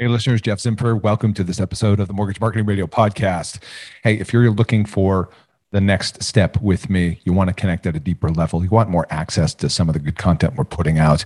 Hey, listeners, Jeff Zimper. Welcome to this episode of the Mortgage Marketing Radio podcast. Hey, if you're looking for the next step with me, you want to connect at a deeper level, you want more access to some of the good content we're putting out,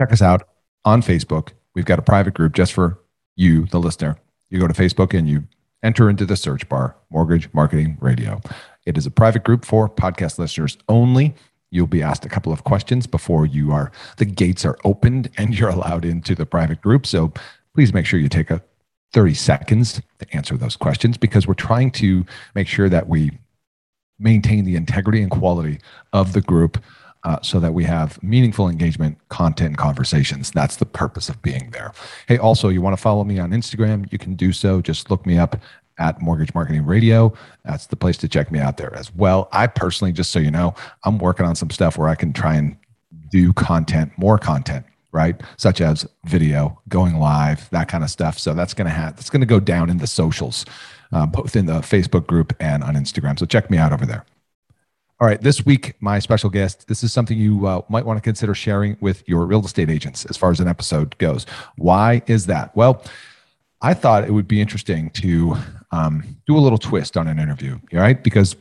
check us out on Facebook. We've got a private group just for you, the listener. You go to Facebook and you enter into the search bar Mortgage Marketing Radio. It is a private group for podcast listeners only. You'll be asked a couple of questions before you are the gates are opened and you're allowed into the private group. So please make sure you take a 30 seconds to answer those questions because we're trying to make sure that we maintain the integrity and quality of the group uh, so that we have meaningful engagement, content, and conversations. That's the purpose of being there. Hey, also, you want to follow me on Instagram? You can do so. Just look me up at Mortgage Marketing Radio. That's the place to check me out there as well. I personally, just so you know, I'm working on some stuff where I can try and do content, more content, right? Such as video, going live, that kind of stuff. So that's gonna have that's gonna go down in the socials, uh, both in the Facebook group and on Instagram. So check me out over there. All right, this week, my special guest, this is something you uh, might want to consider sharing with your real estate agents as far as an episode goes. Why is that? Well, I thought it would be interesting to um, do a little twist on an interview, right? Because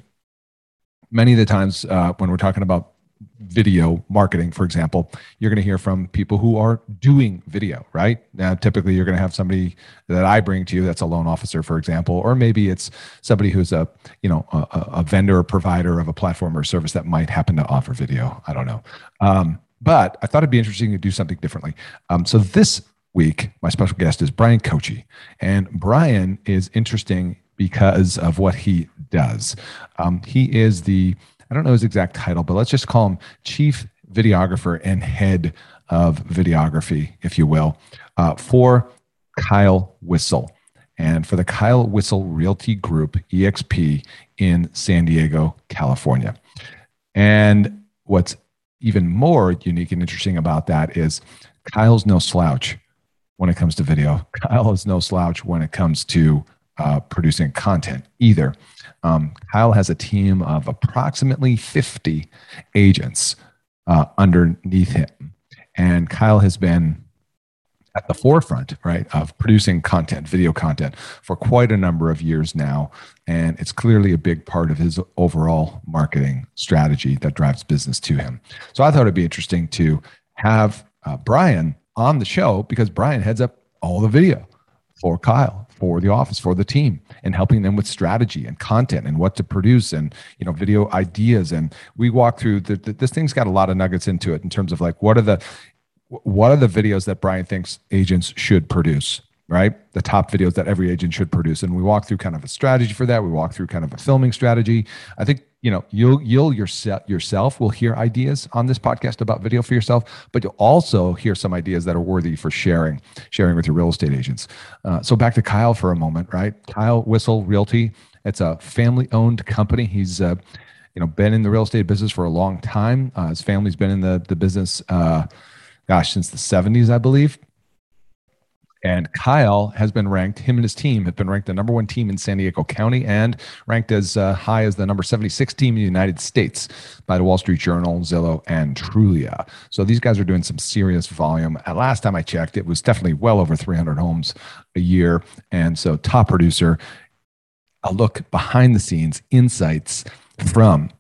many of the times uh, when we're talking about video marketing, for example, you're going to hear from people who are doing video, right? Now, typically, you're going to have somebody that I bring to you that's a loan officer, for example, or maybe it's somebody who's a you know a, a vendor or provider of a platform or service that might happen to offer video. I don't know, um, but I thought it'd be interesting to do something differently. Um, so this week, my special guest is Brian Kochi. And Brian is interesting because of what he does. Um, he is the, I don't know his exact title, but let's just call him Chief Videographer and Head of Videography, if you will, uh, for Kyle Whissel and for the Kyle Whissel Realty Group, EXP, in San Diego, California. And what's even more unique and interesting about that is Kyle's no slouch when it comes to video. Kyle is no slouch when it comes to uh, producing content either. Um, Kyle has a team of approximately 50 agents uh, underneath him. And Kyle has been at the forefront, right, of producing content, video content for quite a number of years now. And it's clearly a big part of his overall marketing strategy that drives business to him. So I thought it'd be interesting to have uh, Brian on the show because Brian heads up all the video for Kyle, for the office, for the team, and helping them with strategy and content and what to produce and you know video ideas. And we walk through the, the, this thing's got a lot of nuggets into it in terms of like what are the what are the videos that Brian thinks agents should produce right? The top videos that every agent should produce. And we walk through kind of a strategy for that. We walk through kind of a filming strategy. I think, you know, you'll you'll yourself yourself will hear ideas on this podcast about video for yourself, but you'll also hear some ideas that are worthy for sharing, sharing with your real estate agents. Uh, so back to Kyle for a moment, right? Kyle Whissel Realty. It's a family-owned company. He's uh, you know been in the real estate business for a long time. Uh, his family's been in the the business, uh, gosh, since the '70s, I believe. And Kyle has been ranked, him and his team have been ranked the number one team in San Diego County and ranked as uh, high as the number 76 team in the United States by the Wall Street Journal, Zillow, and Trulia. So these guys are doing some serious volume. At last time I checked, it was definitely well over 300 homes a year. And so top producer. a look behind the scenes insights from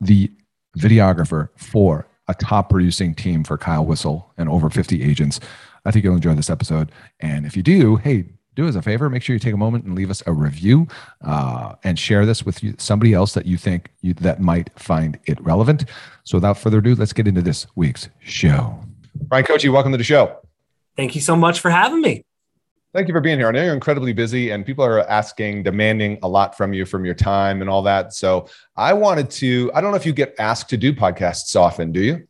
the videographer for a top producing team for Kyle Whissel and over 50 agents. I think you'll enjoy this episode. And if you do, hey, do us a favor, make sure you take a moment and leave us a review uh, and share this with you, somebody else that you think you, that might find it relevant. So without further ado, let's get into this week's show. Brian Kochi, welcome to the show. Thank you so much for having me. Thank you for being here. I know you're incredibly busy and people are asking, demanding a lot from you from your time and all that. So I wanted to, I don't know if you get asked to do podcasts often, do you?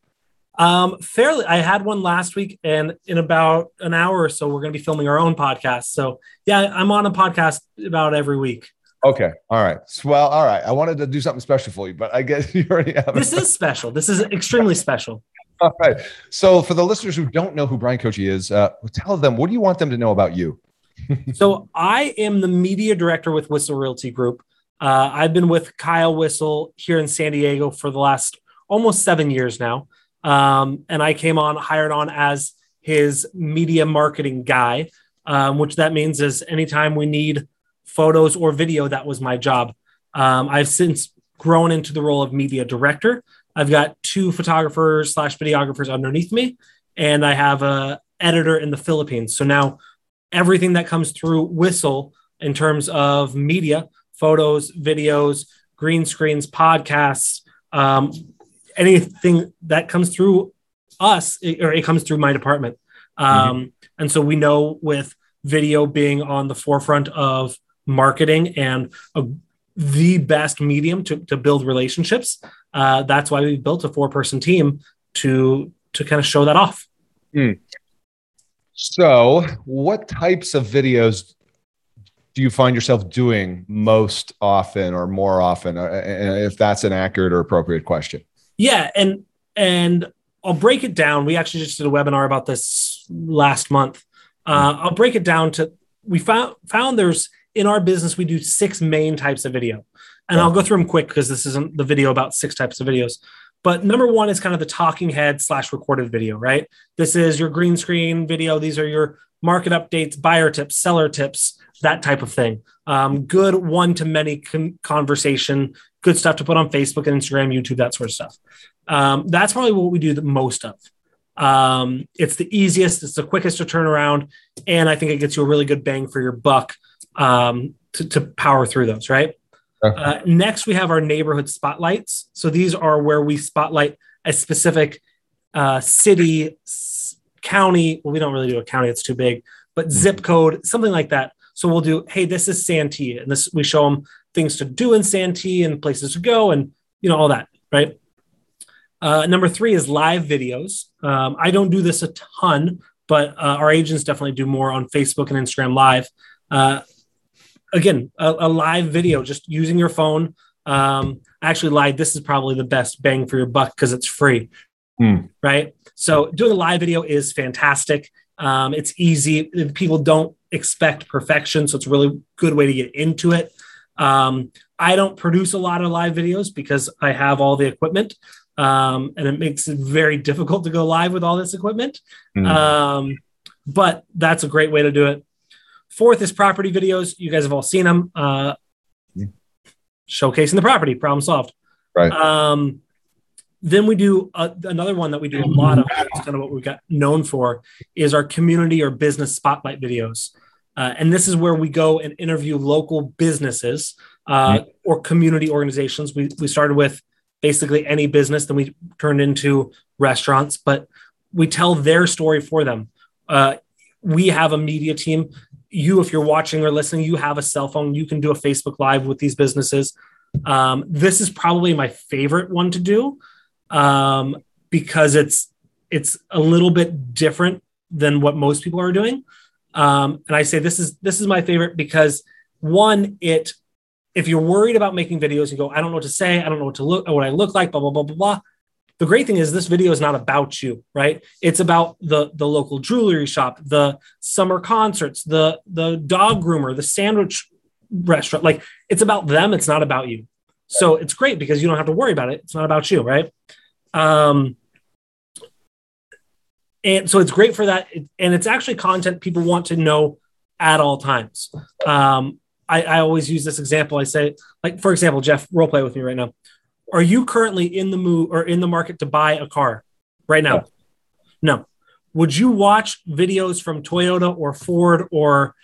Um, fairly. I had one last week, and in about an hour or so, we're going to be filming our own podcast. So, yeah, I'm on a podcast about every week. Okay. All right. Well, all right. I wanted to do something special for you, but I guess you already have. This is special. This is extremely special. All right. So, for the listeners who don't know who Brian Kochi is, uh, tell them what do you want them to know about you? so, I am the media director with Whissel Realty Group. Uh, I've been with Kyle Whissel here in San Diego for the last almost seven years now. Um, and I came on, hired on as his media marketing guy, um, which that means is anytime we need photos or video, that was my job. Um, I've since grown into the role of media director. I've got two photographers slash videographers underneath me, and I have a editor in the Philippines. So now everything that comes through Whissel in terms of media, photos, videos, green screens, podcasts, um, anything that comes through us it, or it comes through my department. Um, mm-hmm. And so we know with video being on the forefront of marketing and a, the best medium to, to build relationships, uh, that's why we built a four person team to to kind of show that off. Mm. So, what types of videos do you find yourself doing most often or more often, uh, if that's an accurate or appropriate question? Yeah, and and I'll break it down. We actually just did a webinar about this last month. Uh, I'll break it down to we found found there's in our business we do six main types of video, and I'll go through them quick because this isn't the video about six types of videos. But number one is kind of the talking head slash recorded video, right? This is your green screen video. These are your market updates, buyer tips, seller tips, that type of thing. Um, good one to many con- conversation, good stuff to put on Facebook and Instagram, YouTube, that sort of stuff. Um, that's probably what we do the most of. Um, it's the easiest, it's the quickest to turn around, and I think it gets you a really good bang for your buck um, to, to, power through those, right? Okay. Uh, next, we have our neighborhood spotlights. So these are where we spotlight a specific uh, city, s- county. Well, we don't really do a county; it's too big. But mm-hmm. zip code, something like that. So we'll do, hey, this is Santee, and this we show them things to do in Santee and places to go, and you know all that, right? Uh, number three is live videos. Um, I don't do this a ton, but uh, our agents definitely do more on Facebook and Instagram Live. Uh, again, a, a, live video, just using your phone. Um, actually, lied. This is probably the best bang for your buck because it's free, mm. right? So doing a live video is fantastic. Um, it's easy. People don't expect perfection, so it's a really good way to get into it. Um, I don't produce a lot of live videos because I have all the equipment, um, and it makes it very difficult to go live with all this equipment. Mm. Um, but that's a great way to do it. Fourth is property videos. You guys have all seen them. Uh, showcasing the property, problem solved. Right. Um, then we do uh, another one that we do a lot of. It's kind of what we've got known for is our community or business spotlight videos. Uh, and this is where we go and interview local businesses uh, mm-hmm. or community organizations. We, we started with basically any business, then we turned into restaurants, but we tell their story for them. Uh, we have a media team. You, if you're watching or listening, you have a cell phone. You can do a Facebook Live with these businesses. Um, this is probably my favorite one to do um, because it's it's a little bit different than what most people are doing. Um, and I say this is this is my favorite because one, it if you're worried about making videos, you go, I don't know what to say, I don't know what to look, what I look like, blah blah blah blah blah. The great thing is this video is not about you, right? It's about the the local jewelry shop, the summer concerts, the the dog groomer, the sandwich restaurant. Like it's about them. It's not about you. So it's great because you don't have to worry about it. It's not about you, right? Um, and so it's great for that and it's actually content people want to know at all times um, I, I always use this example. I say, like, for example, Jeff, role play with me right now. Are you currently in the move or in the market to buy a car right now? No. no. Would you watch videos from Toyota or Ford or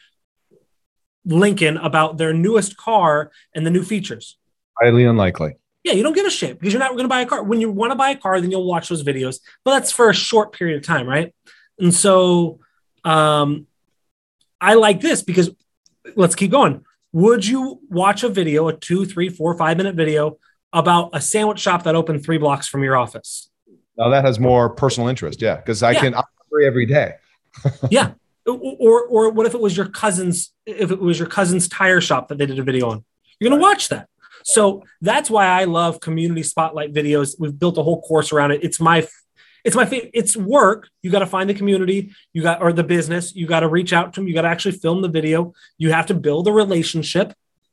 Lincoln about their newest car and the new features? Highly unlikely. Yeah, you don't give a shit because you're not going to buy a car. When you want to buy a car, then you'll watch those videos, but that's for a short period of time, right? And so um, I like this because let's keep going. Would you watch a video, a two, three, four, five minute video about a sandwich shop that opened three blocks from your office? Now that has more personal interest. Yeah. Cause I yeah. can operate every day. yeah. Or, or what if it was your cousin's, if it was your cousin's tire shop that they did a video on? You're going to watch that. So that's why I love community spotlight videos. We've built a whole course around it. It's my it's my favorite. It's work. You got to find the community, you got or the business. You got to reach out to them. You got to actually film the video. You have to build a relationship,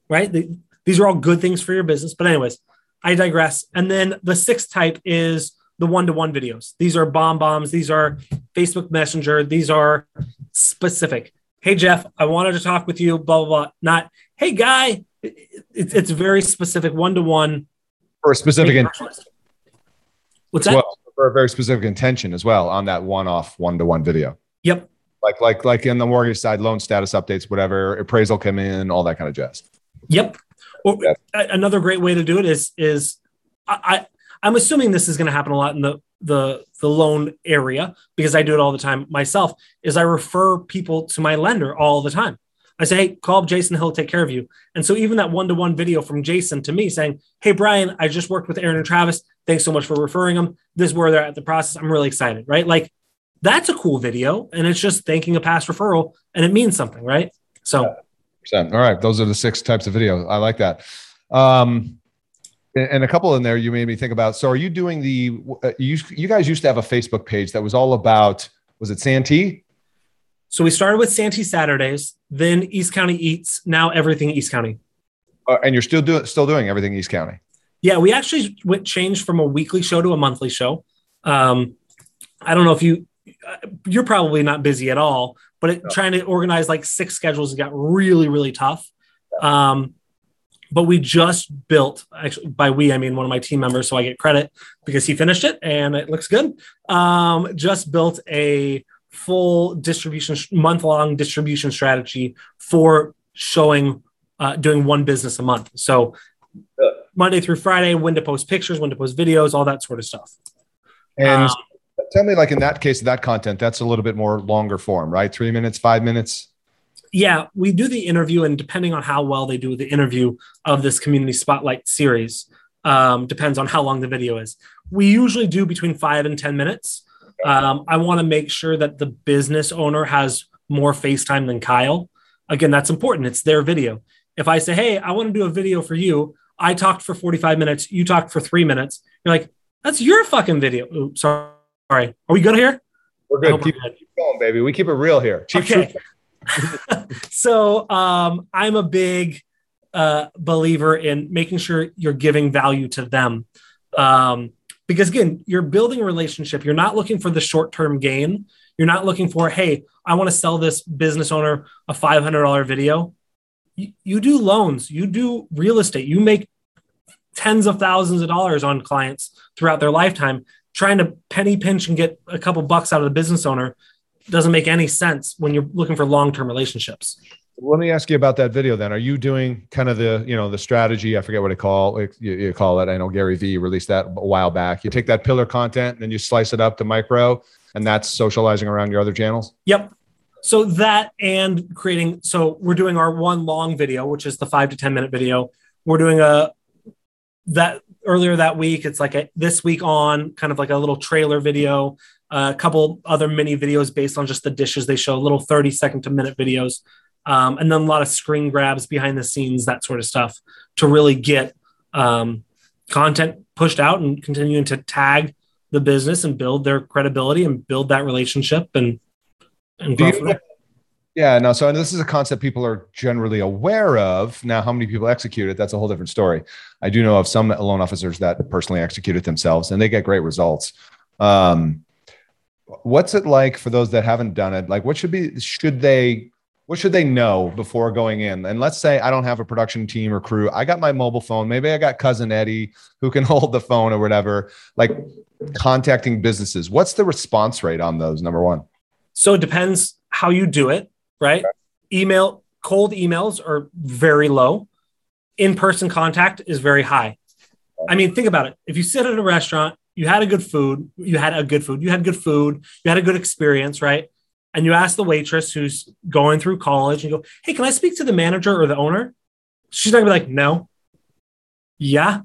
right? The, these are all good things for your business. But anyways, I digress. And then the sixth type is the one-to-one videos. These are BombBombs. These are Facebook Messenger. These are specific. Hey Jeff, I wanted to talk with you. Blah blah blah. Not hey guy. It's it's very specific one-to-one for a specific. What's that? Well, for a very specific intention as well on that one-off one-to-one video. Yep. Like like like in the mortgage side, loan status updates, whatever, appraisal come in, all that kind of jazz. Yep. Well, yep. Another great way to do it is is I, I am assuming this is going to happen a lot in the the the loan area because I do it all the time myself. Is I refer people to my lender all the time. I say, hey, call Jason, he'll take care of you. And so even that one-to-one video from Jason to me saying, Hey Brian, I just worked with Aaron and Travis. Thanks so much for referring them. This is where they're at the process. I'm really excited, right? Like that's a cool video. And it's just thanking a past referral and it means something, right? So all right. Those are the six types of video. I like that. Um, and a couple in there you made me think about. So are you doing the, uh, you, you guys used to have a Facebook page that was all about, was it Santee? So we started with Santee Saturdays, then East County Eats, now everything East County. Uh, and you're still doing still doing everything East County. Yeah, we actually went changed from a weekly show to a monthly show. Um, I don't know if you uh, you're probably not busy at all, but it, no. trying to organize like six schedules got really really tough. Um, but we just built actually by we I mean one of my team members, so I get credit because he finished it and it looks good. Um, just built a full distribution month long distribution strategy for showing uh, doing one business a month. So monday through friday when to post pictures when to post videos all that sort of stuff. And um, tell me like in that case that content that's a little bit more longer form right? Three minutes five minutes? Yeah we do the interview and depending on how well they do the interview of this community spotlight series um, depends on how long the video is. We usually do between five and ten minutes um, I want to make sure that the business owner has more FaceTime than Kyle. Again, that's important. It's their video. If I say, hey, I want to do a video for you, I talked for 45 minutes, you talked for three minutes. You're like, that's your fucking video. Ooh, sorry. Are we good here? We're good. Keep, keep, going, baby. We keep it real here. Cheap okay. so um, I'm a big uh, believer in making sure you're giving value to them. Um, because again you're building a relationship. You're not looking for the short-term gain. You're not looking for hey i want to sell this business owner a $500 video. You, do loans. You do real estate. You make tens of thousands of dollars on clients throughout their lifetime. Trying to penny pinch and get a couple bucks out of the business owner doesn't make any sense when you're looking for long-term relationships let me ask you about that video then. Are you doing kind of the, you know, the strategy? I forget what I call you, you call it. I know Gary Vee released that a while back. You take that pillar content and then you slice it up to micro and that's socializing around your other channels. Yep. So that and creating, so we're doing our one long video, which is the five to 10 minute video. We're doing a, that earlier that week, it's like a this week on kind of like a little trailer video, a couple other mini videos based on just the dishes they show, little 30 second to minute videos um, and then a lot of screen grabs behind the scenes, that sort of stuff, to really get um, content pushed out and continuing to tag the business and build their credibility and build that relationship and and grow from there. Yeah, no. So this is a concept people are generally aware of. Now, how many people execute it? That's a whole different story. I do know of some loan officers that personally execute it themselves, and they get great results. Um, what's it like for those that haven't done it? Like, what should be should they what should they know before going in? And let's say I don't have a production team or crew. I got my mobile phone. Maybe I got cousin Eddie who can hold the phone or whatever. Like contacting businesses. What's the response rate on those? Number one. So it depends how you do it, right? Email, cold emails are very low. In person contact is very high. I mean, think about it. If you sit at a restaurant, you had a good food, you had a good food, you had good food, you had a good experience, right? And you ask the waitress who's going through college and you go, Hey, can I speak to the manager or the owner? She's not gonna be like, No. Yeah.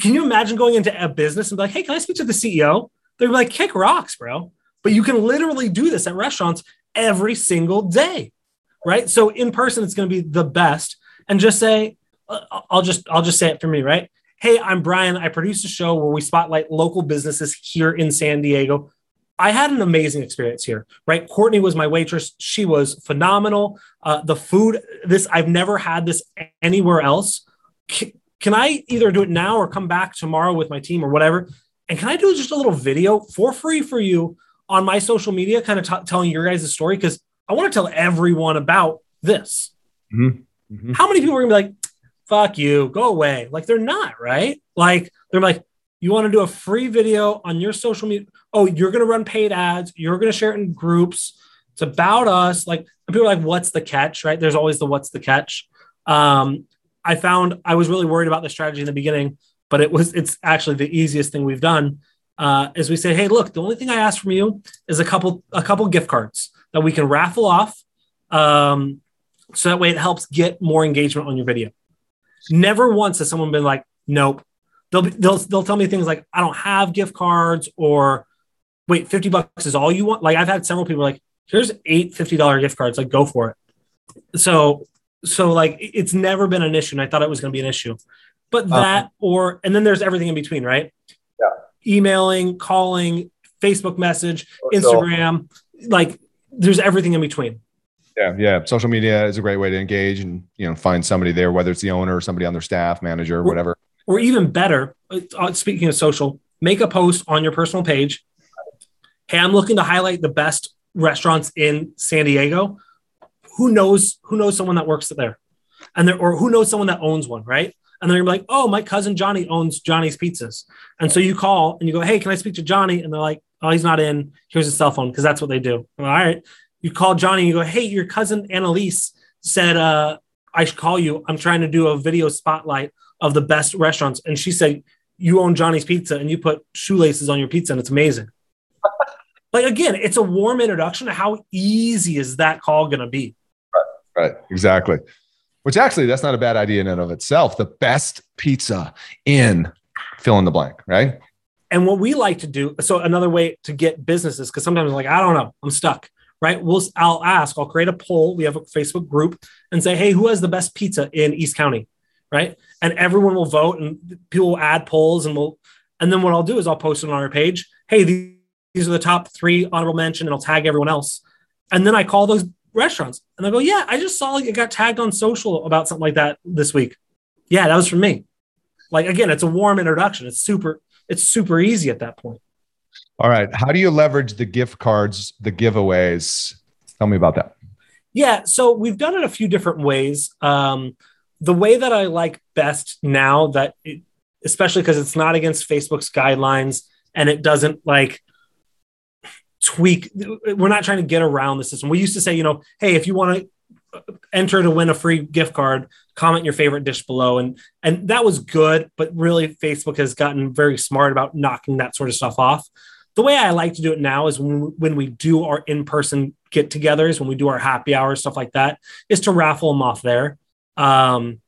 Can you imagine going into a business and be like, Hey, can I speak to the CEO? They're be like, Kick rocks, bro. But you can literally do this at restaurants every single day. Right. So in person, it's to be the best. And just say, uh, I'll just, I'll just say it for me, right? Hey, I'm Brian. I produce a show where we spotlight local businesses here in San Diego I had an amazing experience here, right? Courtney was my waitress. She was phenomenal. Uh, the food, this, I've never had this anywhere else. C- can I either do it now or come back tomorrow with my team or whatever? And can I do just a little video for free for you on my social media, kind of t- telling your guys' the story? Because I want to tell everyone about this. Mm-hmm. Mm-hmm. How many people are going to be like, fuck you, go away? Like they're not, right? Like they're like, you want to do a free video on your social media. Oh, you're going to run paid ads. You're going to share it in groups. It's about us. Like people are like, what's the catch? Right. There's always the what's the catch. Um, I found I was really worried about the strategy in the beginning, but it was it's actually the easiest thing we've done. Uh, is we say, hey, look, the only thing I ask from you is a couple a couple gift cards that we can raffle off. Um, so that way it helps get more engagement on your video. Never once has someone been like, nope, they'll they'll they'll tell me things like I don't have gift cards or wait 50 bucks is all you want? Like I've had several people like here's eight $50 gift cards like go for it. So so like it's never been an issue and I thought it was going to be an issue. But uh-huh. that or and then there's everything in between right? Yeah. Emailing calling Facebook message Instagram like there's everything in between. Yeah, yeah. Social media is a great way to engage and you know find somebody there, whether it's the owner or somebody on their staff, manager, whatever or even better, uh, speaking of social, make a post on your personal page. Hey, I'm looking to highlight the best restaurants in San Diego. Who knows? Who knows someone that works there, and there, or who knows someone that owns one, right? And then you're like, oh, my cousin Johnny owns Johnny's Pizzas, and so you call and you go, hey, can I speak to Johnny? And they're like, oh, he's not in. Here's his cell phone because that's what they do. All right, you call Johnny and you go, hey, your cousin Annalise said uh, I should call you. I'm trying to do a video spotlight of the best restaurants. And she said, You own Johnny's Pizza and you put shoelaces on your pizza and it's amazing. like, again, it's a warm introduction to how easy is that call going to be? Right, right, exactly. Which actually, that's not a bad idea in and of itself. The best pizza in fill in the blank, right? And what we like to do, so another way to get businesses, because sometimes I'm like, I don't know, I'm stuck, right? We'll, I'll ask, I'll create a poll. We have a Facebook group and say, hey, who has the best pizza in East County? Right? And everyone will vote and people will add polls and we'll, and then what I'll do is I'll post it on our page. Hey, these, are the top three honorable mention and I'll tag everyone else. And then I call those restaurants and I go, yeah, I just saw it got tagged on social about something like that this week. Yeah, that was from me. Like, again, it's a warm introduction. It's super, it's super easy at that point. All right. How do you leverage the gift cards, the giveaways? Tell me about that. Yeah. So we've done it a few different ways. Um, the way that I like best now that it, especially because it's not against Facebook's guidelines and it doesn't like tweak we're not trying to get around the system. We used to say, you know, hey, if you want to uh, enter to win a free gift card, comment your favorite dish below and and that was good, but really Facebook has gotten very smart about knocking that sort of stuff off. The way I like to do it now is when we, when we do our in-person get-togethers, when we do our happy hours, stuff like that, is to raffle them off there um,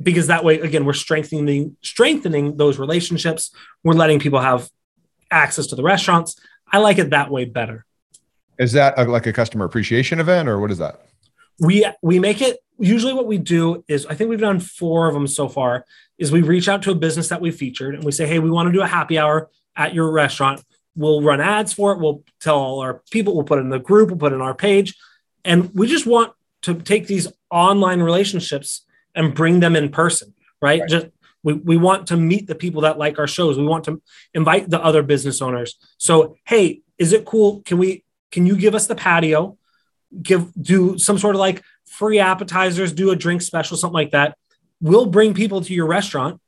because that way, again, we're strengthening strengthening those relationships. We're letting people have access to the restaurants. I like it that way better. Is that a, like a customer appreciation event, or what is that? We we make it. Usually, what we do is, I think we've done four of them so far. Is we reach out to a business that we featured and we say, hey, we want to do a happy hour at your restaurant. We'll run ads for it. We'll tell all our people. We'll put it in the group. We'll put it in our page, and we just want to take these online relationships and bring them in person, right? right. Just we, we want to meet the people that like our shows. We want to invite the other business owners. So, hey, is it cool? Can we can you give us the patio? give do some sort of like free appetizers, do a drink special, something like that. We'll bring people to your restaurant.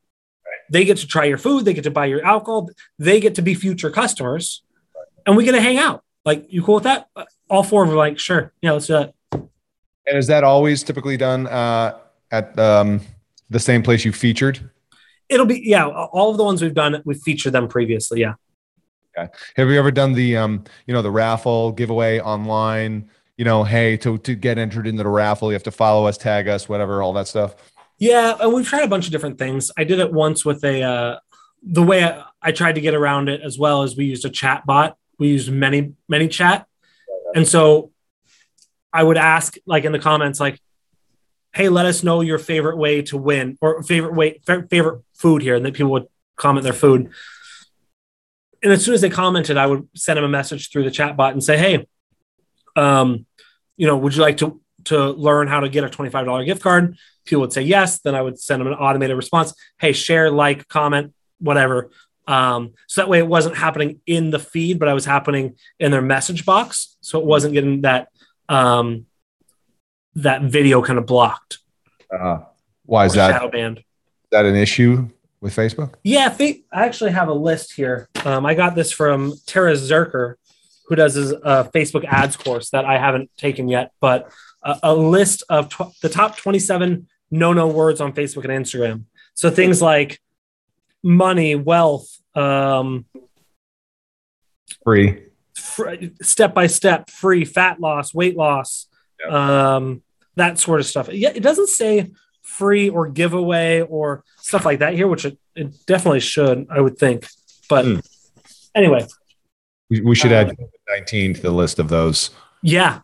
They get to try your food, they get to buy your alcohol, they get to be future customers, and we get to hang out. Like, you cool with that? All four of them are like, sure, yeah, let's do that. And is that always typically done uh, at um, the same place you featured? It'll be yeah. All of the ones we've done, we've featured them previously. Yeah. Okay. Have you ever done the um, you know, the raffle giveaway online? You know, hey, to to get entered into the raffle, you have to follow us, tag us, whatever, all that stuff. Yeah, and we've tried a bunch of different things. I did it once with a uh, the way I, I tried to get around it as well as we used a chat bot. We used many ManyChat, and so I would ask like in the comments like, "Hey, let us know your favorite way to win or favorite way favorite food here," and then people would comment their food. And as soon as they commented, I would send them a message through the chat bot and say, "Hey, um, you know, would you like to to learn how to get a twenty five dollar gift card?" People would say yes. Then I would send them an automated response. Hey, share, like, comment, whatever. Um, so that way it wasn't happening in the feed, but I was happening in their message box. So it wasn't getting that um, that video kind of blocked. Uh, why is that? Shadow banned. Is that an issue with Facebook? Yeah, I actually have a list here. Um, I got this from Tara Zirker, who does his uh, Facebook ads course that I haven't taken yet, but a, a list of tw- the top 27 no no words on Facebook and Instagram. So things like money, wealth, um, free, step by step, free, fat loss, weight loss, yeah. um, that sort of stuff. Yeah, it doesn't say free or giveaway or stuff like that here, which it, it definitely should, I would think. But mm. anyway, we, we should add um, 19 to the list of those. Yeah.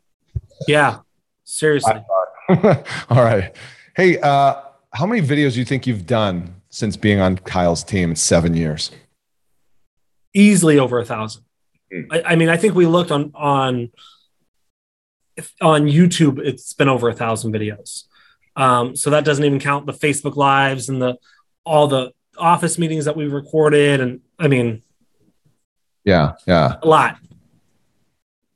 Yeah. Seriously. All right. Hey, uh, how many videos do you think you've done since being on Kyle's team in seven years? Easily over a thousand. Mm. I, I, mean, I think we looked on on on YouTube. It's been over a thousand videos. Um, so that doesn't even count the Facebook lives and the all the office meetings that we've recorded. And I mean, yeah, yeah, a lot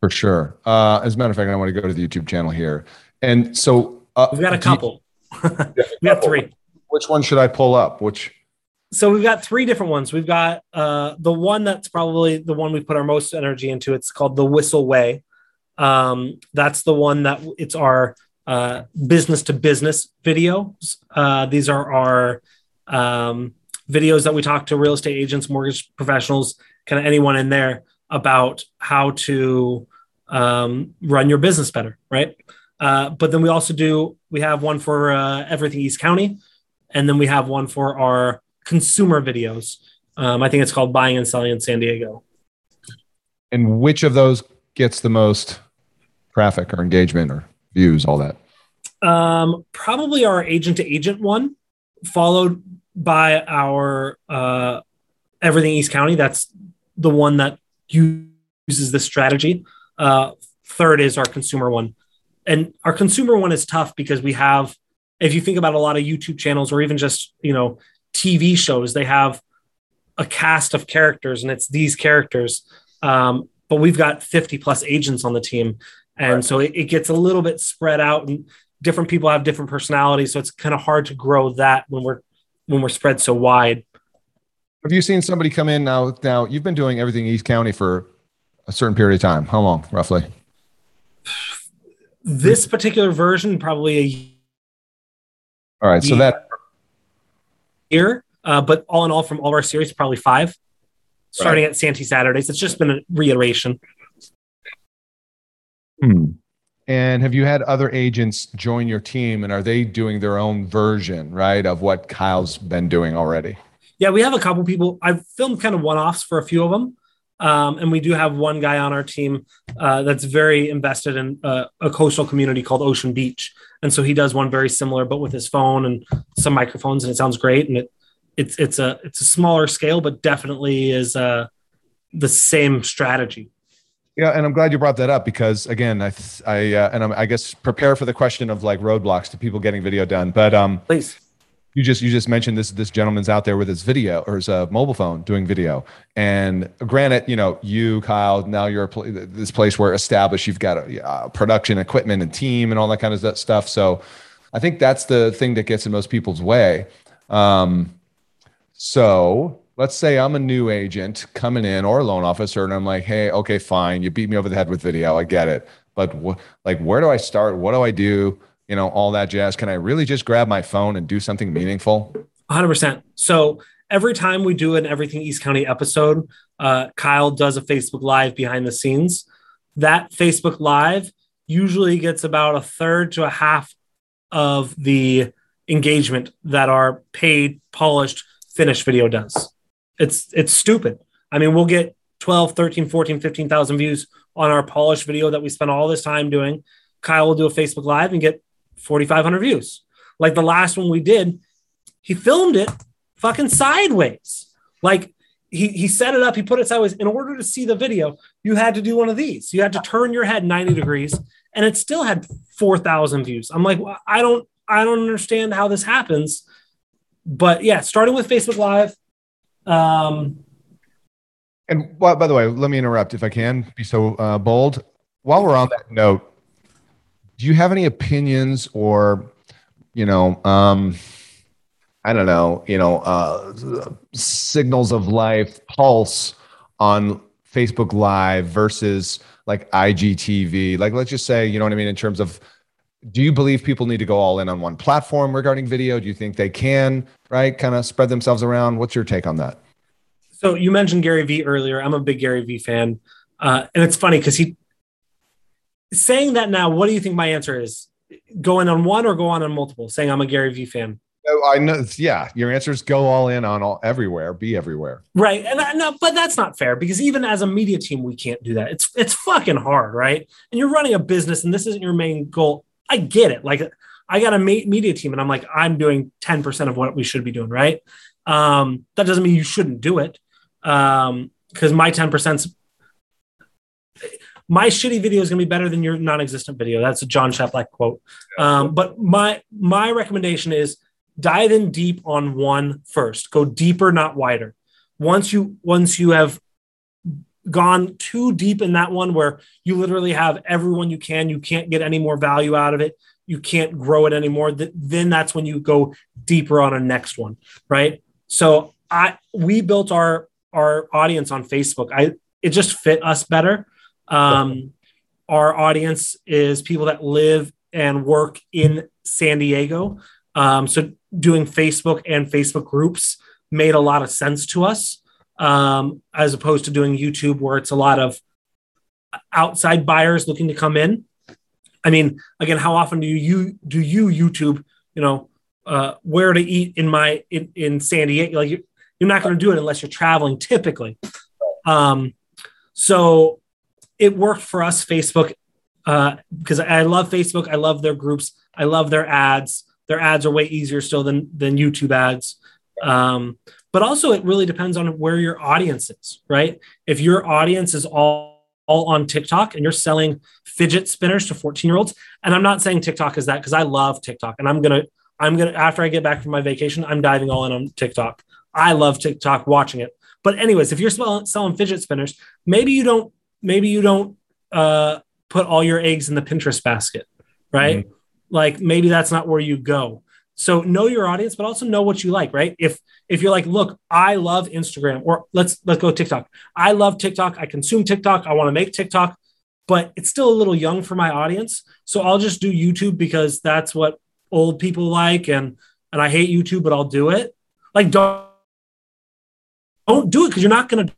for sure. Uh, as a matter of fact, I want to go to the YouTube channel here, and so uh, we've got a couple. You, we got three. Which one should I pull up? Which so we've got three different ones. We've got uh, the one that's probably the one we put our most energy into. It's called the Whissel Way. Um, that's the one that it's our uh, business to business videos. Uh, these are our um, videos that we talk to real estate agents, mortgage professionals, kind of anyone in there about how to um, run your business better, right? Uh, but then we also do we have one for uh, everything East County, and then we have one for our consumer videos. Um, I think it's called Buying and Selling in San Diego. And which of those gets the most traffic or engagement or views, all that? Um, probably our agent to agent one, followed by our uh, everything East County. That's the one that uses this strategy. Uh, third is our consumer one, and our consumer one is tough because we have, if you think about a lot of YouTube channels or even just you know TV shows, they have a cast of characters, and it's these characters. Um, but we've got 50 plus agents on the team and right. so it, it, gets a little bit spread out and different people have different personalities so it's kind of hard to grow that when we're when we're spread so wide have you seen somebody come in now now you've been doing everything east county for a certain period of time how long roughly this particular version probably a all right so that year uh, but all in all from all our series probably five starting right. at santee saturdays it's just been a reiteration Hmm. And have you had other agents join your team and are they doing their own version, right, of what Kyle's been doing already? Yeah, we have a couple people. I've filmed kind of one offs for a few of them. Um, and we do have one guy on our team uh, that's very invested in uh, a coastal community called Ocean Beach. And so he does one very similar, but with his phone and some microphones, and it sounds great. And it, it's it's a it's a smaller scale, but definitely is uh, the same strategy. Yeah, and I'm glad you brought that up because again, I, I uh, and I'm, I guess prepare for the question of like roadblocks to people getting video done. But um, please, you just you just mentioned this this gentleman's out there with his video or his uh, mobile phone doing video. And granted you know you kyle now you're a pl- this place where established you've got a production equipment and team and all that kind of stuff. So i think that's the thing that gets in most people's way. Um, so let's say i'm a new agent coming in or a loan officer and i'm like hey okay fine. You beat me over the head with video. I get it. But wh- like where do i start? What do i do you know, all that jazz. Can I really just grab my phone and do something meaningful? 100%. So every time we do an Everything East County episode, uh, Kyle does a Facebook Live behind the scenes. That Facebook Live usually gets about a third to a half of the engagement that our paid, polished, finished video does. It's it's stupid. I mean, we'll get 12, 13, 14, 15,000 views on our polished video that we spent all this time doing. Kyle will do a Facebook Live and get 4,500 views. Like the last one we did, he filmed it fucking sideways. Like he, he set it up, he put it sideways. In order to see the video, you had to do one of these. You had to turn your head 90 degrees and it still had 4,000 views. I'm like, well, I don't, I don't understand how this happens. But yeah, starting with Facebook Live. Um, and by the way, let me interrupt if I can be so uh, bold. While we're on that note, do you have any opinions or you know um i don't know you know uh signals of life pulse on facebook live versus like igtv like let's just say you know what i mean in terms of do you believe people need to go all in on one platform regarding video? Do you think they can right kind of spread themselves around? What's your take on that? So you mentioned gary vee earlier. I'm a big gary vee fan. Uh, and it's funny because he saying that now, what do you think my answer is? Going on one or go on on multiple? Saying I'm a Gary Vee fan. I know. Yeah, your answer is go all in on all everywhere, be everywhere. Right, and I, no, but that's not fair because even as a media team, we can't do that. It's it's fucking hard, right? And you're running a business, and this isn't your main goal. I get it. Like I got a media team, and I'm like, I'm doing ten percent of what we should be doing, right? Um, that doesn't mean you shouldn't do it, Um, because um, my ten percent my shitty video is going to be better than your non-existent video. That's a Jon Cheplak quote. Um, but my my recommendation is dive in deep on one first. Go deeper, not wider. Once you once you have gone too deep in that one where you literally have everyone you can, you can't get any more value out of it, you can't grow it anymore. Then that's when you go deeper on a next one, right? So I we built our our audience on Facebook. I it just fit us better um, our audience is people that live and work in San Diego. Um, so doing Facebook and Facebook groups made a lot of sense to us, um, as opposed to doing YouTube, where it's a lot of outside buyers looking to come in. I mean, again, how often do you do you YouTube? You know, uh, where to eat in my in, in San Diego? Like you're, you're not going to do it unless you're traveling, typically. Um, so it worked for us, Facebook, because uh, I love Facebook. I love their groups. I love their ads. Their ads are way easier still than than YouTube ads. Um, but also, it really depends on where your audience is, right? If your audience is all all on TikTok and you're selling fidget spinners to 14 year olds, and I'm not saying TikTok is that because I love TikTok, and I'm gonna I'm gonna after I get back from my vacation, I'm diving all in on TikTok. I love TikTok, watching it. But anyways, if you're selling fidget spinners, maybe you don't maybe you don't uh, put all your eggs in the Pinterest basket, right? Mm-hmm. Like maybe that's not where you go. So know your audience, but also know what you like, right? If if you're like, look, I love Instagram, or let's let's go TikTok. I love TikTok. I consume TikTok. I want to make TikTok, but it's still a little young for my audience. So I'll just do YouTube because that's what old people like, and and I hate YouTube, but I'll do it. Like don't don't do it because you're not going to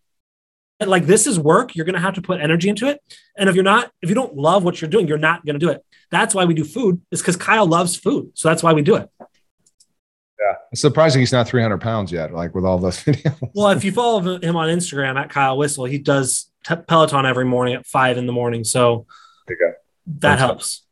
like this is work you're going to have to put energy into it. And if you're not if you don't love what you're doing you're not going to do it. That's why we do food is because kyle loves food. So that's why we do it. Yeah. It's surprising he's not 300 pounds yet like with all those videos. Well if you follow him on instagram at kyle whissel he does t- peloton every morning at five in the morning. So that helps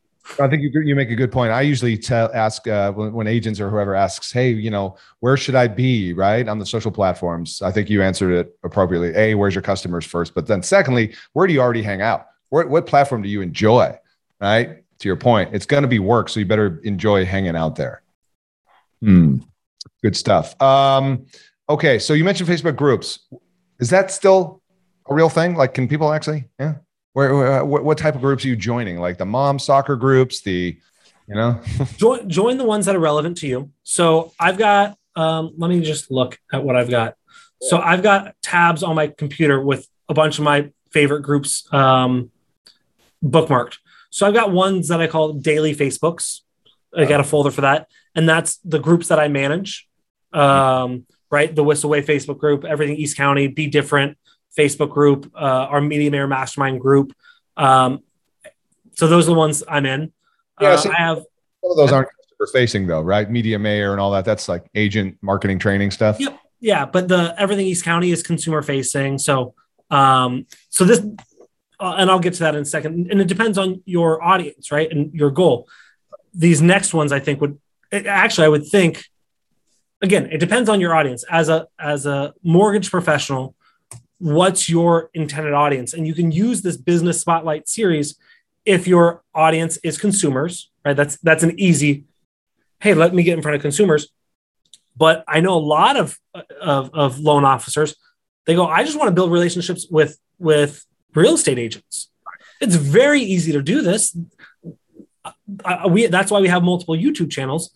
I think you, you make a good point. I usually tell ask uh, when, when, agents or whoever asks, "Hey, you know, where should I be?" Right on the social platforms. I think you answered it appropriately. A, where's your customers first, but then secondly, where do you already hang out? Where, what platform do you enjoy? Right to your point, it's going to be work, so you better enjoy hanging out there. Hmm. Good stuff. Um, okay, so you mentioned Facebook groups. Is that still a real thing? Like, can people actually? Yeah. Where, where what, what type of groups are you joining? Like the mom soccer groups, the you know join join the ones that are relevant to you. So I've got. Um, let me just look at what I've got. So I've got tabs on my computer with a bunch of my favorite groups um, bookmarked. So I've got ones that I call daily Facebooks. I got a folder for that, and that's the groups that I manage. Um, right, the Whissel Way Facebook group, everything East County, be different Facebook group, uh, our Media Mayor Mastermind group. Um, so those are the ones I'm in. Yeah, uh, I have. Some of those aren't customer facing though, right? Media Mayor and all that. That's like agent marketing training stuff. Yep. Yeah, but the everything East County is consumer facing. So, um, so this, uh, and I'll get to that in a second. And it depends on your audience, right, and your goal. These next ones, I think, would actually, I would think. Again, it depends on your audience. As a as a mortgage professional, what's your intended audience? And you can use this business spotlight series if your audience is consumers right? That's that's an easy hey let me get in front of consumers. But i know a lot of of, of loan officers they go i just want to build relationships with with real estate agents. It's very easy to do this. Uh, we that's why we have multiple youtube channels.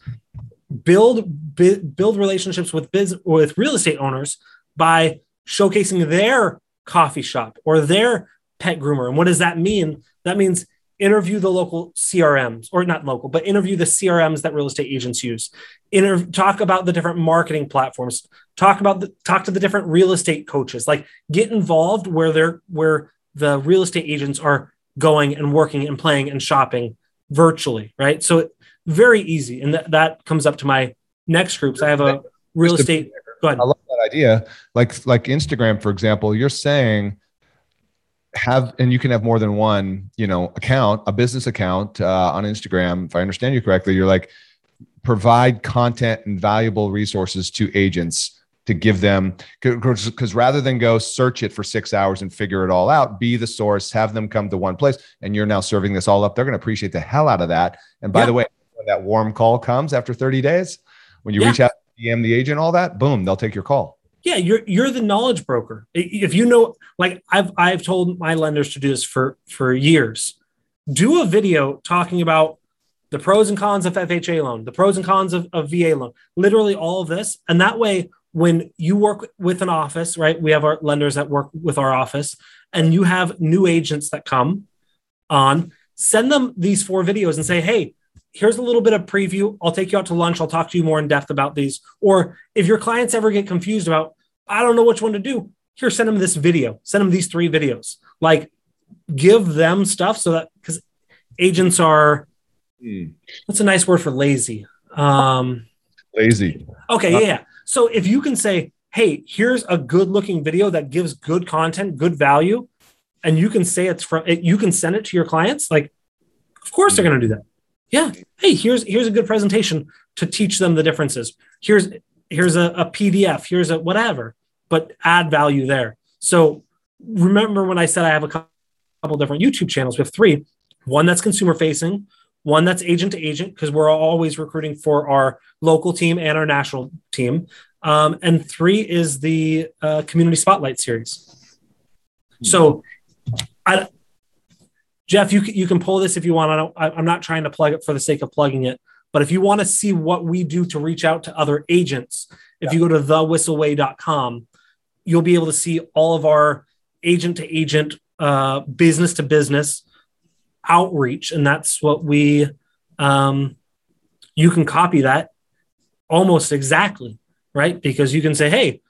Build build relationships with biz with real estate owners by showcasing their coffee shop or their pet groomer. And what does that mean? That means interview the local CRMs or not local, but interview the CRMs that real estate agents use. Inter- talk about the different marketing platforms. Talk about the, talk to the different real estate coaches. Like get involved where they're where the real estate agents are going and working and playing and shopping virtually, right? So very easy, and that that comes up to my next groups. I have a real estate. Go ahead. I love that idea. Like like Instagram, for example, you're saying have and you can have more than one you know account a business account uh, on instagram if i understand you correctly you're like provide content and valuable resources to agents to give them because rather than go search it for six hours and figure it all out be the source have them come to one place and you're now serving this all up they're going to appreciate the hell out of that and by yeah. the way when that warm call comes after 30 days when you yeah. reach out DM the agent, all that, boom, they'll take your call. Yeah, you're you're the knowledge broker. If you know, like I've I've told my lenders to do this for for years. Do a video talking about the pros and cons of FHA loan, the pros and cons of, of VA loan, literally all of this. And that way, when you work with an office, right? We have our lenders that work with our office, and you have new agents that come on, send them these four videos and say, hey, here's a little bit of preview. I'll take you out to lunch. I'll talk to you more in depth about these. Or if your clients ever get confused about, I don't know which one to do, here, send them this video, send them these three videos. Like give them stuff so that because agents are, mm. what's a nice word for lazy? Um, lazy. Okay. Yeah. So if you can say, hey, here's a good looking video that gives good content, good value, and you can say it's from, you can send it to your clients, like, of course they're going to do that yeah. Hey here's here's a good presentation to teach them the differences. Here's here's a, a pdf here's a whatever but add value there. So remember when i said i have a couple different youtube channels. We have three one that's consumer facing one that's agent to agent because we're always recruiting for our local team and our national team. Um, and three is the uh, community spotlight series. So I, Jeff, you can, you can pull this if you want. I don't, I, I'm not trying to plug it for the sake of plugging it, but if you want to see what we do to reach out to other agents, if yeah. you go to thewhisselway.com, you'll be able to see all of our agent to agent, uh, business to business outreach. And that's what we, um, you can copy that almost exactly, right? Because you can say, hey,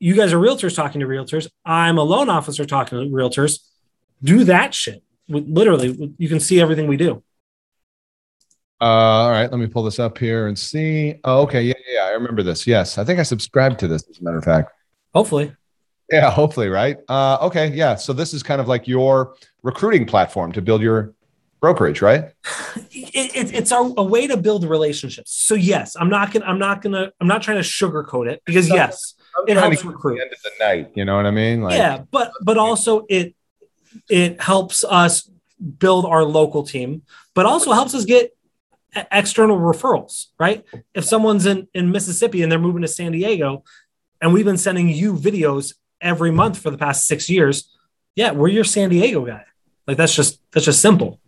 you guys are realtors talking to realtors. I'm a loan officer talking to realtors. Do that shit literally you can see everything we do. Uh, all right let me pull this up here and see. Oh, okay yeah yeah i remember this. Yes i think i subscribed to this as a matter of fact. Hopefully. Yeah hopefully right? Uh, okay yeah so this is kind of like your recruiting platform to build your brokerage right? It, it, it's a, a, way to build relationships. So yes i'm not gonna i'm not gonna i'm not trying to sugarcoat it because yes it helps recruit. end of the night you know what i mean? Like, yeah but but also it it helps us build our local team, but also helps us get external referrals, right? If someone's in, in Mississippi and they're moving to San Diego, and we've been sending you videos every month for the past six years, yeah, we're your San Diego guy. Like that's just that's just simple.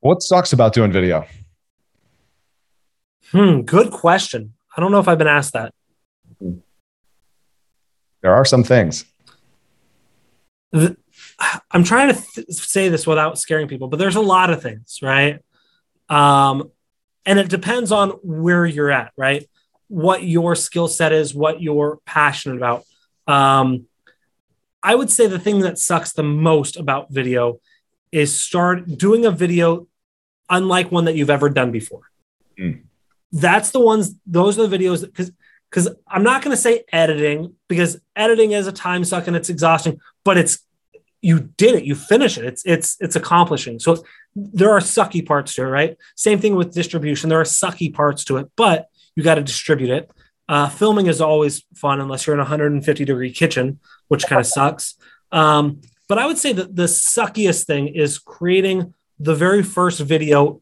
What sucks about doing video? Hmm, good question. I don't know if I've been asked that. There are some things. The, I'm trying to th- say this without scaring people, but there's a lot of things, right? Um, and it depends on where you're at, right? What your skill set is, what you're passionate about. Um, I would say the thing that sucks the most about video is start doing a video unlike one that you've ever done before. Mm. That's the ones, those are the videos because because I'm not going to say editing because editing is a time suck and it's exhausting, but it's you did it, you finish it. It's it's it's accomplishing. So there are sucky parts to it, right? Same thing with distribution. There are sucky parts to it, but you got to distribute it. Uh, filming is always fun unless you're in a 150 degree kitchen, which kind of sucks. Um, but I would say that the suckiest thing is creating the very first video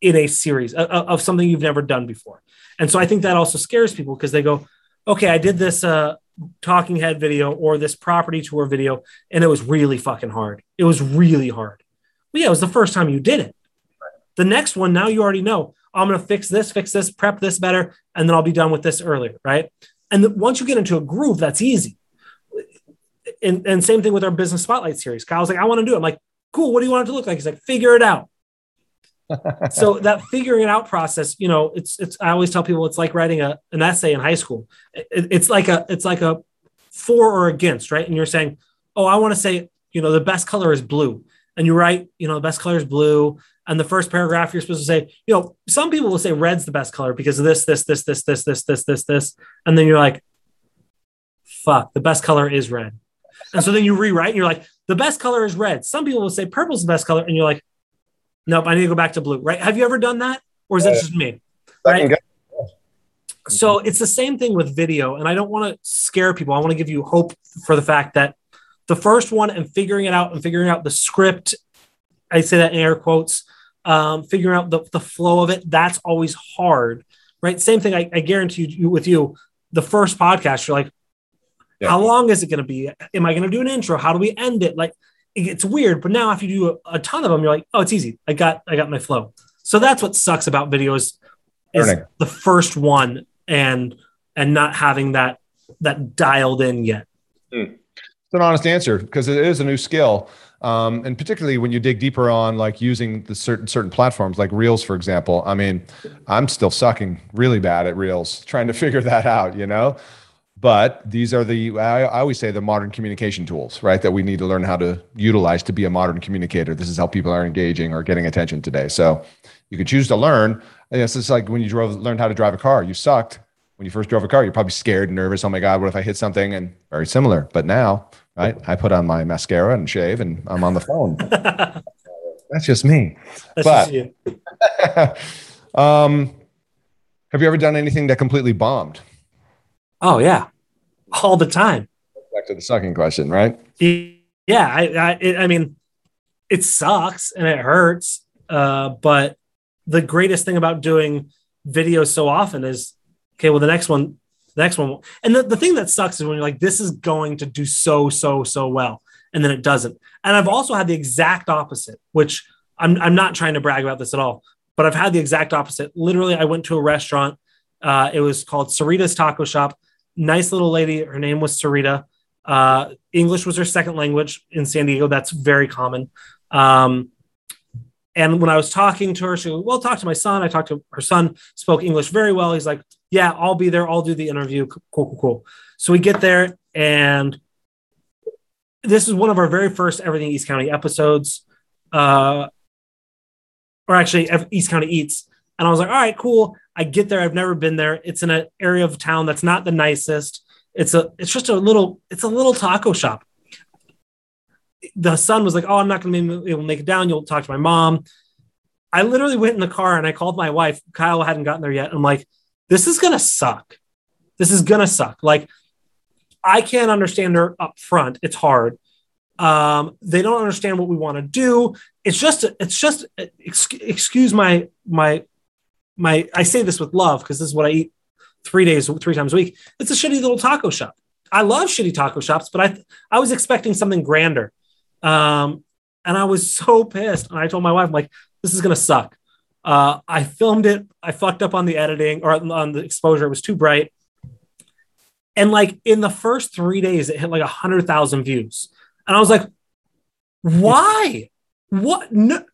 in a series of, of something you've never done before. And so I think that also scares people because they go, okay, I did this uh, talking head video or this property tour video, and it was really fucking hard. It was really hard. But yeah, it was the first time you did it. The next one, now you already know, I'm going to fix this, fix this, prep this better, and then I'll be done with this earlier, right? And the, once you get into a groove, that's easy. And, and same thing with our business spotlight series. Kyle's like, I want to do it. I'm like, cool. What do you want it to look like? He's like, figure it out so that figuring it out process, you know, it's it's I always tell people it's like writing a an essay in high school. It, it's like a it's like a for or against, right? And you're saying, oh, I want to say, you know, the best color is blue, and you write, you know, the best color is blue. And the first paragraph, you're supposed to say, you know, some people will say red's the best color because of this, this, this, this, this, this, this, this, this, and then you're like, fuck, the best color is red. And so then you rewrite, and you're like, the best color is red. Some people will say purple's the best color, and you're like, Nope, I need to go back to blue. Right? Have you ever done that, or is that just me? Right. So it's the same thing with video, and I don't want to scare people. I want to give you hope for the fact that the first one and figuring it out and figuring out the script. I say that in air quotes. Um, figuring out the, the flow of it. That's always hard, right? Same thing. I, I guarantee you with you. The first podcast, you're like, yeah. how long is it going to be? Am I going to do an intro? How do we end it? Like it's weird. But now after you do a, a, ton of them, you're like, oh, it's easy. I got I got my flow. So that's what sucks about videos is Learning. the first one and and not having that that dialed in yet. Mm. It's an honest answer because it is a new skill. Um, and particularly when you dig deeper on like using the certain certain platforms like Reels, for example. I mean, I'm still sucking really bad at Reels, trying to figure that out. You know, but these are the I, I, always say the modern communication tools right that we need to learn how to utilize to be a modern communicator. This is how people are engaging or getting attention today. So you can choose to learn. It's just like when you drove learned how to drive a car you sucked. When you first drove a car you're probably scared and nervous oh my god what if i hit something? And very similar. But now right i put on my mascara and shave and i'm on the phone. That's just me. That's but, just you. um have you ever done anything that completely bombed Oh yeah, all the time. Back to the sucking question, right? Yeah, I, I, it, I mean, it sucks and it hurts, uh, but the greatest thing about doing videos so often is, okay, well, the next one, the next one, and the, the thing that sucks is when you're like, this is going to do so, so, so well, and then it doesn't. And I've also had the exact opposite, which I'm, I'm not trying to brag about this at all, but I've had the exact opposite. Literally, I went to a restaurant. Uh, it was called Sarita's Taco Shop nice little lady. Her name was Sarita. Uh, English was her second language in San Diego. That's very common. Um, and when I was talking to her, she goes, Well, talk to my son. I talked to her son, spoke English very well. He's like, Yeah, I'll be there. I'll do the interview. Cool, cool, cool. So we get there, and this is one of our very first Everything East County episodes. Uh, or actually, East County Eats. And I was like, All right, cool. I get there. I've never been there. It's in an area of town that's not the nicest. It's a it's just a little it's a little taco shop. The son was like, "Oh, I'm not going to be able to make it down. You'll talk to my mom." I literally went in the car and I called my wife. Kyle hadn't gotten there yet. I'm like, "This is going to suck. This is going to suck." Like I can't understand her up front. It's hard. Um, they don't understand what we want to do. It's just, it's just, excuse my, my, my, I say this with love because this is what I eat three days, three times a week. It's a shitty little taco shop. I love shitty taco shops, but I, I was expecting something grander. Um, and I was so pissed. And I told my wife, I'm like, this is to suck. Uh, I filmed it. I fucked up on the editing or on the exposure. It was too bright. And like in the first three days, it hit like a hundred thousand views. And I was like, why? What? No.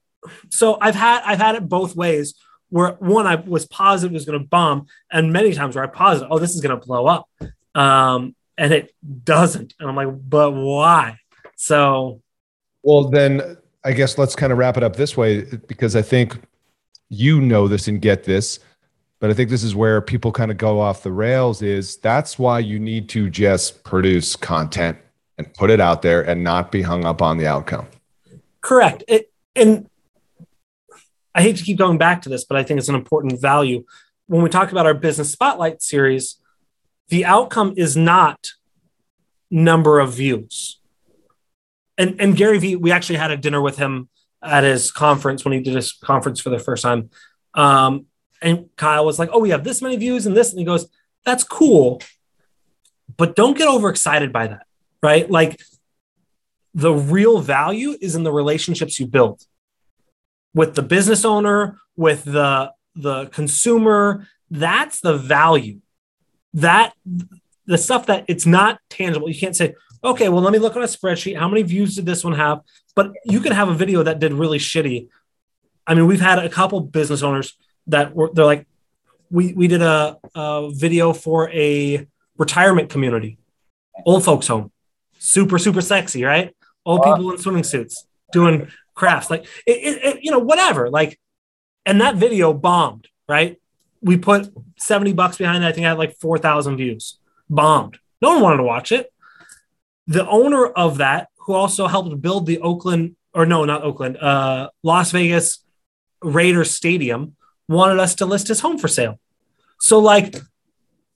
So I've had I've had it both ways. Where one I was positive was going to bomb, and many times where I positive, oh, this is going to blow up, um, and it doesn't. And I'm like, but why? So, well, then I guess let's kind of wrap it up this way because I think you know this and get this but i think this is where people kind of go off the rails is that's why you need to just produce content and put it out there and not be hung up on the outcome correct it, and i hate to keep going back to this but i think it's an important value when we talk about our business spotlight series the outcome is not number of views and and gary vee we actually had a dinner with him at his conference when he did his conference for the first time. Um, and Kyle was like, "Oh, we have this many views and this," and he goes, "That's cool, but don't get overexcited by that, right? Like the real value is in the relationships you build with the business owner, with the the consumer. That's the value. That the stuff that it's not tangible. You can't say, okay, well, let me look on a spreadsheet. How many views did this one have? But you can have a video that did really shitty. I mean, we've had a couple business owners that were they're like, we we did a, a video for a retirement community, old folks home, super super sexy, right? Old people in swimming suits doing crafts, like it, it, it, you know whatever, like, and that video bombed, right? We put seventy bucks behind it. I think I had like four thousand views. Bombed. No one wanted to watch it. The owner of that who also helped build the Oakland, or no, not Oakland, uh, Las Vegas Raiders Stadium, wanted us to list his home for sale. So, like,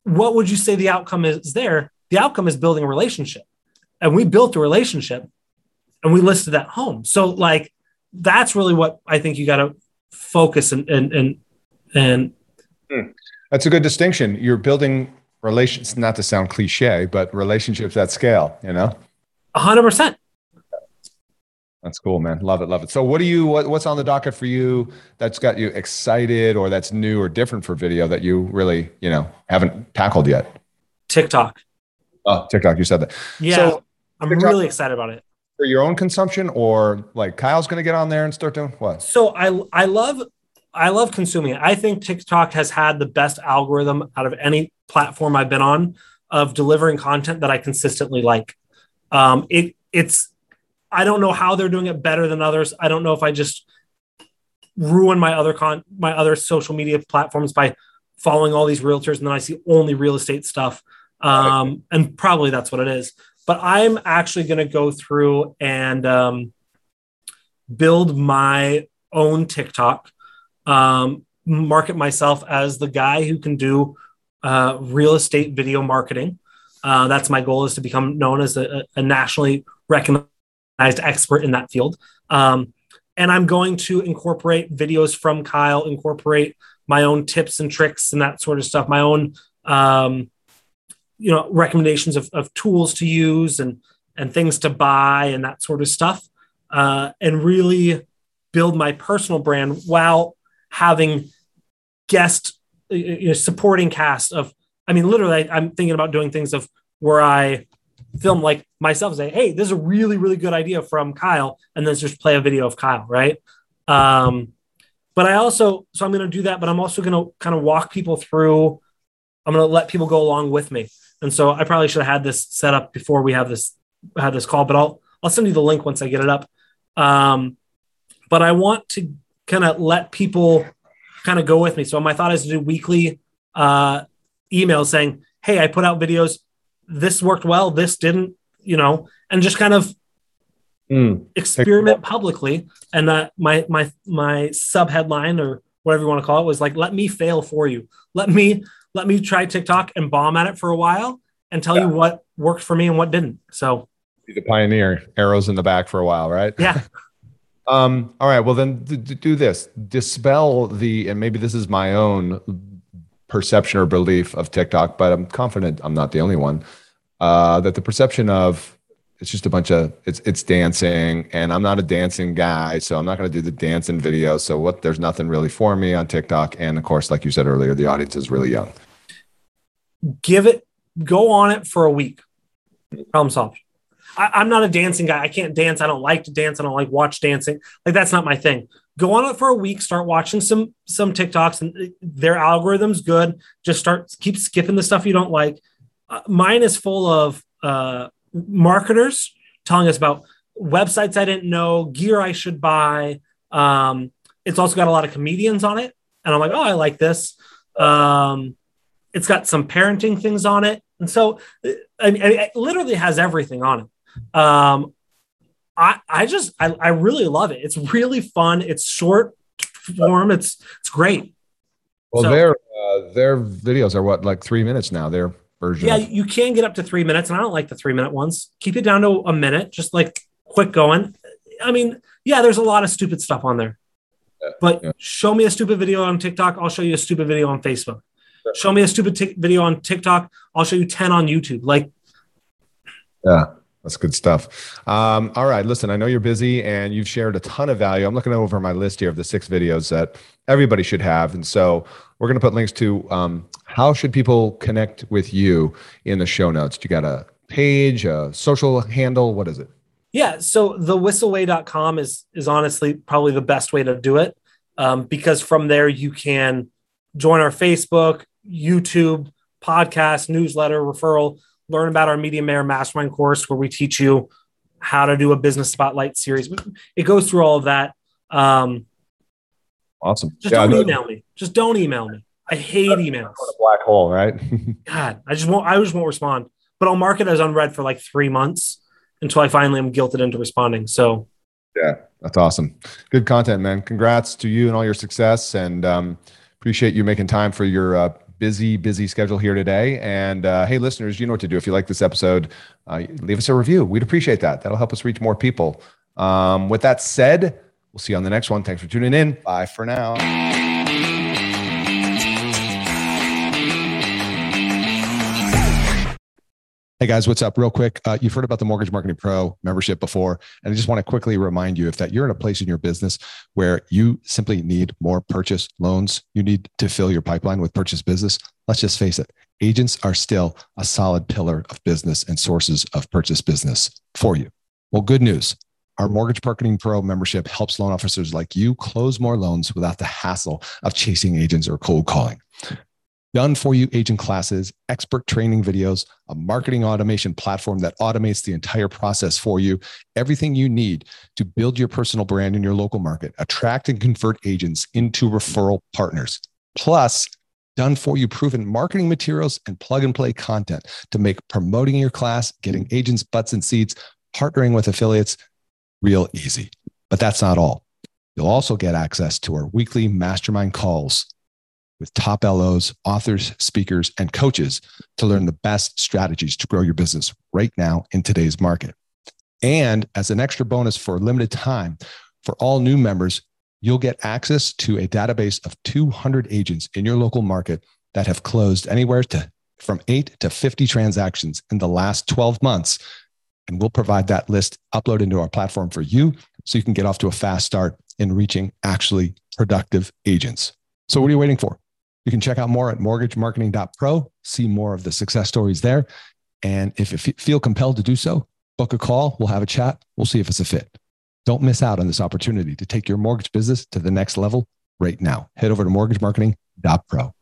what would you say the outcome is there? The outcome is building a relationship. And we built a relationship and we listed that home. So, like, that's really what I think you got to focus and, and, and, and, hmm. that's a good distinction. You're building relations, not to sound cliche, but relationships at scale, you know? hundred percent. That's cool, man. Love it, love it. So, what do you what, what's on the docket for you that's got you excited, or that's new or different for video that you really you know haven't tackled yet? TikTok. Oh, TikTok. You said that. Yeah, so, I'm TikTok, really excited about it for your own consumption, or like Kyle's going to get on there and start doing what? So I I love I love consuming it. I think TikTok has had the best algorithm out of any platform I've been on of delivering content that I consistently like. Um, it it's I don't know how they're doing it better than others. I don't know if I just ruin my other con my other social media platforms by following all these realtors and then I see only real estate stuff. Um, and probably that's what it is. But I'm actually going to go through and um, build my own TikTok, um, market myself as the guy who can do uh, real estate video marketing. Uh, that's my goal is to become known as a, a nationally recognized expert in that field. Um, and I'm going to incorporate videos from Kyle, incorporate my own tips and tricks and that sort of stuff, my own, um, you know, recommendations of, of tools to use and and things to buy and that sort of stuff, uh, and really build my personal brand while having guest you know, supporting cast of I mean, literally, I, am thinking about doing things of where I film like myself and say, "Hey, this is a really, really good idea from Kyle," and then just play a video of Kyle, right? Um, but I also, so I'm going to do that, but I'm also going to kind of walk people through. I'm going to let people go along with me, and so I probably should have had this set up before we have this had this call, but I'll I'll send you the link once I get it up. Um, but I want to kind of let people kind of go with me. So my thought is to do weekly uh, emails saying, Hey, I put out videos. This worked well. This didn't, you know, and just kind of mm. experiment publicly. And that my, my, my sub headline or whatever you want to call it was like, let me fail for you. Let me, let me try TikTok and bomb at it for a while and tell yeah. you what worked for me and what didn't. So He's a pioneer. Arrows in the back for a while, right? Yeah. um, all right. Well, then d- d- do this. Dispel the, and maybe this is my own perception or belief of TikTok, but I'm confident I'm not the only one. Uh, that the perception of it's just a bunch of it's it's dancing, and I'm not a dancing guy, so I'm not going to do the dancing video. So what? There's nothing really for me on TikTok, and of course, like you said earlier, the audience is really young. Give it, go on it for a week. Problem solved. I, am not a dancing guy. I can't dance. I don't like to dance. I don't like watch dancing. Like that's not my thing. Go on it for a week. Start watching some some TikToks, and their algorithm's good. Just start keep skipping the stuff you don't like. Uh, mine is full of uh, marketers telling us about websites I didn't know, gear I should buy. Um, it's also got a lot of comedians on it, and I'm like, oh, I like this. Um, it's got some parenting things on it, and so I mean, it literally has everything on it. Um, I I just I, I really love it. It's really fun. It's short form. It's it's great. Well, so, their uh, their videos are what like three minutes now. Their version. Yeah, you can get up to three minutes, and I don't like the three minute ones. Keep it down to a minute, just like quick going. I mean, yeah, there's a lot of stupid stuff on there. Yeah, but yeah. show me a stupid video on TikTok, I'll show you a stupid video on Facebook. Show me a stupid t- video on TikTok, I'll show you 10 on YouTube. Like, yeah. That's good stuff. Um, all right, listen, I know you're busy and you've shared a ton of value. I'm looking over my list here of the six videos that everybody should have. And so we're going to put links to um, how should people connect with you in the show notes. Do you got a page, a social handle? What is it? Yeah, so the whisselway.com is is honestly probably the best way to do it um, because from there you can join our Facebook, YouTube, podcast, newsletter, referral learn about our Media Mayor Mastermind course where we teach you how to do a business spotlight series. It goes through all of that. Um, awesome. Just yeah, don't email me. Just don't email me. I hate emails. A black hole, right? God, I just won't. I just won't respond. But I'll mark it as unread for like three months until I finally am guilted into responding. So, yeah, that's awesome. Good content, man. Congrats to you and all your success, and um, appreciate you making time for your uh, busy, busy schedule here today. And uh, hey, listeners, you know what to do. If you like this episode, uh, leave us a review. We'd appreciate that. That'll help us reach more people. Um, with that said, we'll see you on the next one. Thanks for tuning in. Bye for now. Hey guys, what's up? Real quick, uh, you've heard about the Mortgage Marketing Pro membership before, and I just want to quickly remind you if that you're in a place in your business where you simply need more purchase loans, you need to fill your pipeline with purchase business. Let's just face it, agents are still a solid pillar of business and sources of purchase business for you. Well, good news. Our Mortgage Marketing Pro membership helps loan officers like you close more loans without the hassle of chasing agents or cold calling done for you agent classes, expert training videos, a marketing automation platform that automates the entire process for you, everything you need to build your personal brand in your local market, attract and convert agents into referral partners. Plus, done for you proven marketing materials and plug and play content to make promoting your class, getting agents butts and seats, partnering with affiliates real easy. But that's not all. You'll also get access to our weekly mastermind calls with top LOs, authors, speakers, and coaches to learn the best strategies to grow your business right now in today's market. And as an extra bonus for a limited time, for all new members, you'll get access to a database of 200 agents in your local market that have closed anywhere to from 8 to 50 transactions in the last 12 months and we'll provide that list upload into our platform for you so you can get off to a fast start in reaching actually productive agents. So what are you waiting for? You can check out more at mortgagemarketing.pro, see more of the success stories there. And if you feel compelled to do so, book a call. We'll have a chat. We'll see if it's a fit. Don't miss out on this opportunity to take your mortgage business to the next level right now. Head over to mortgagemarketing.pro.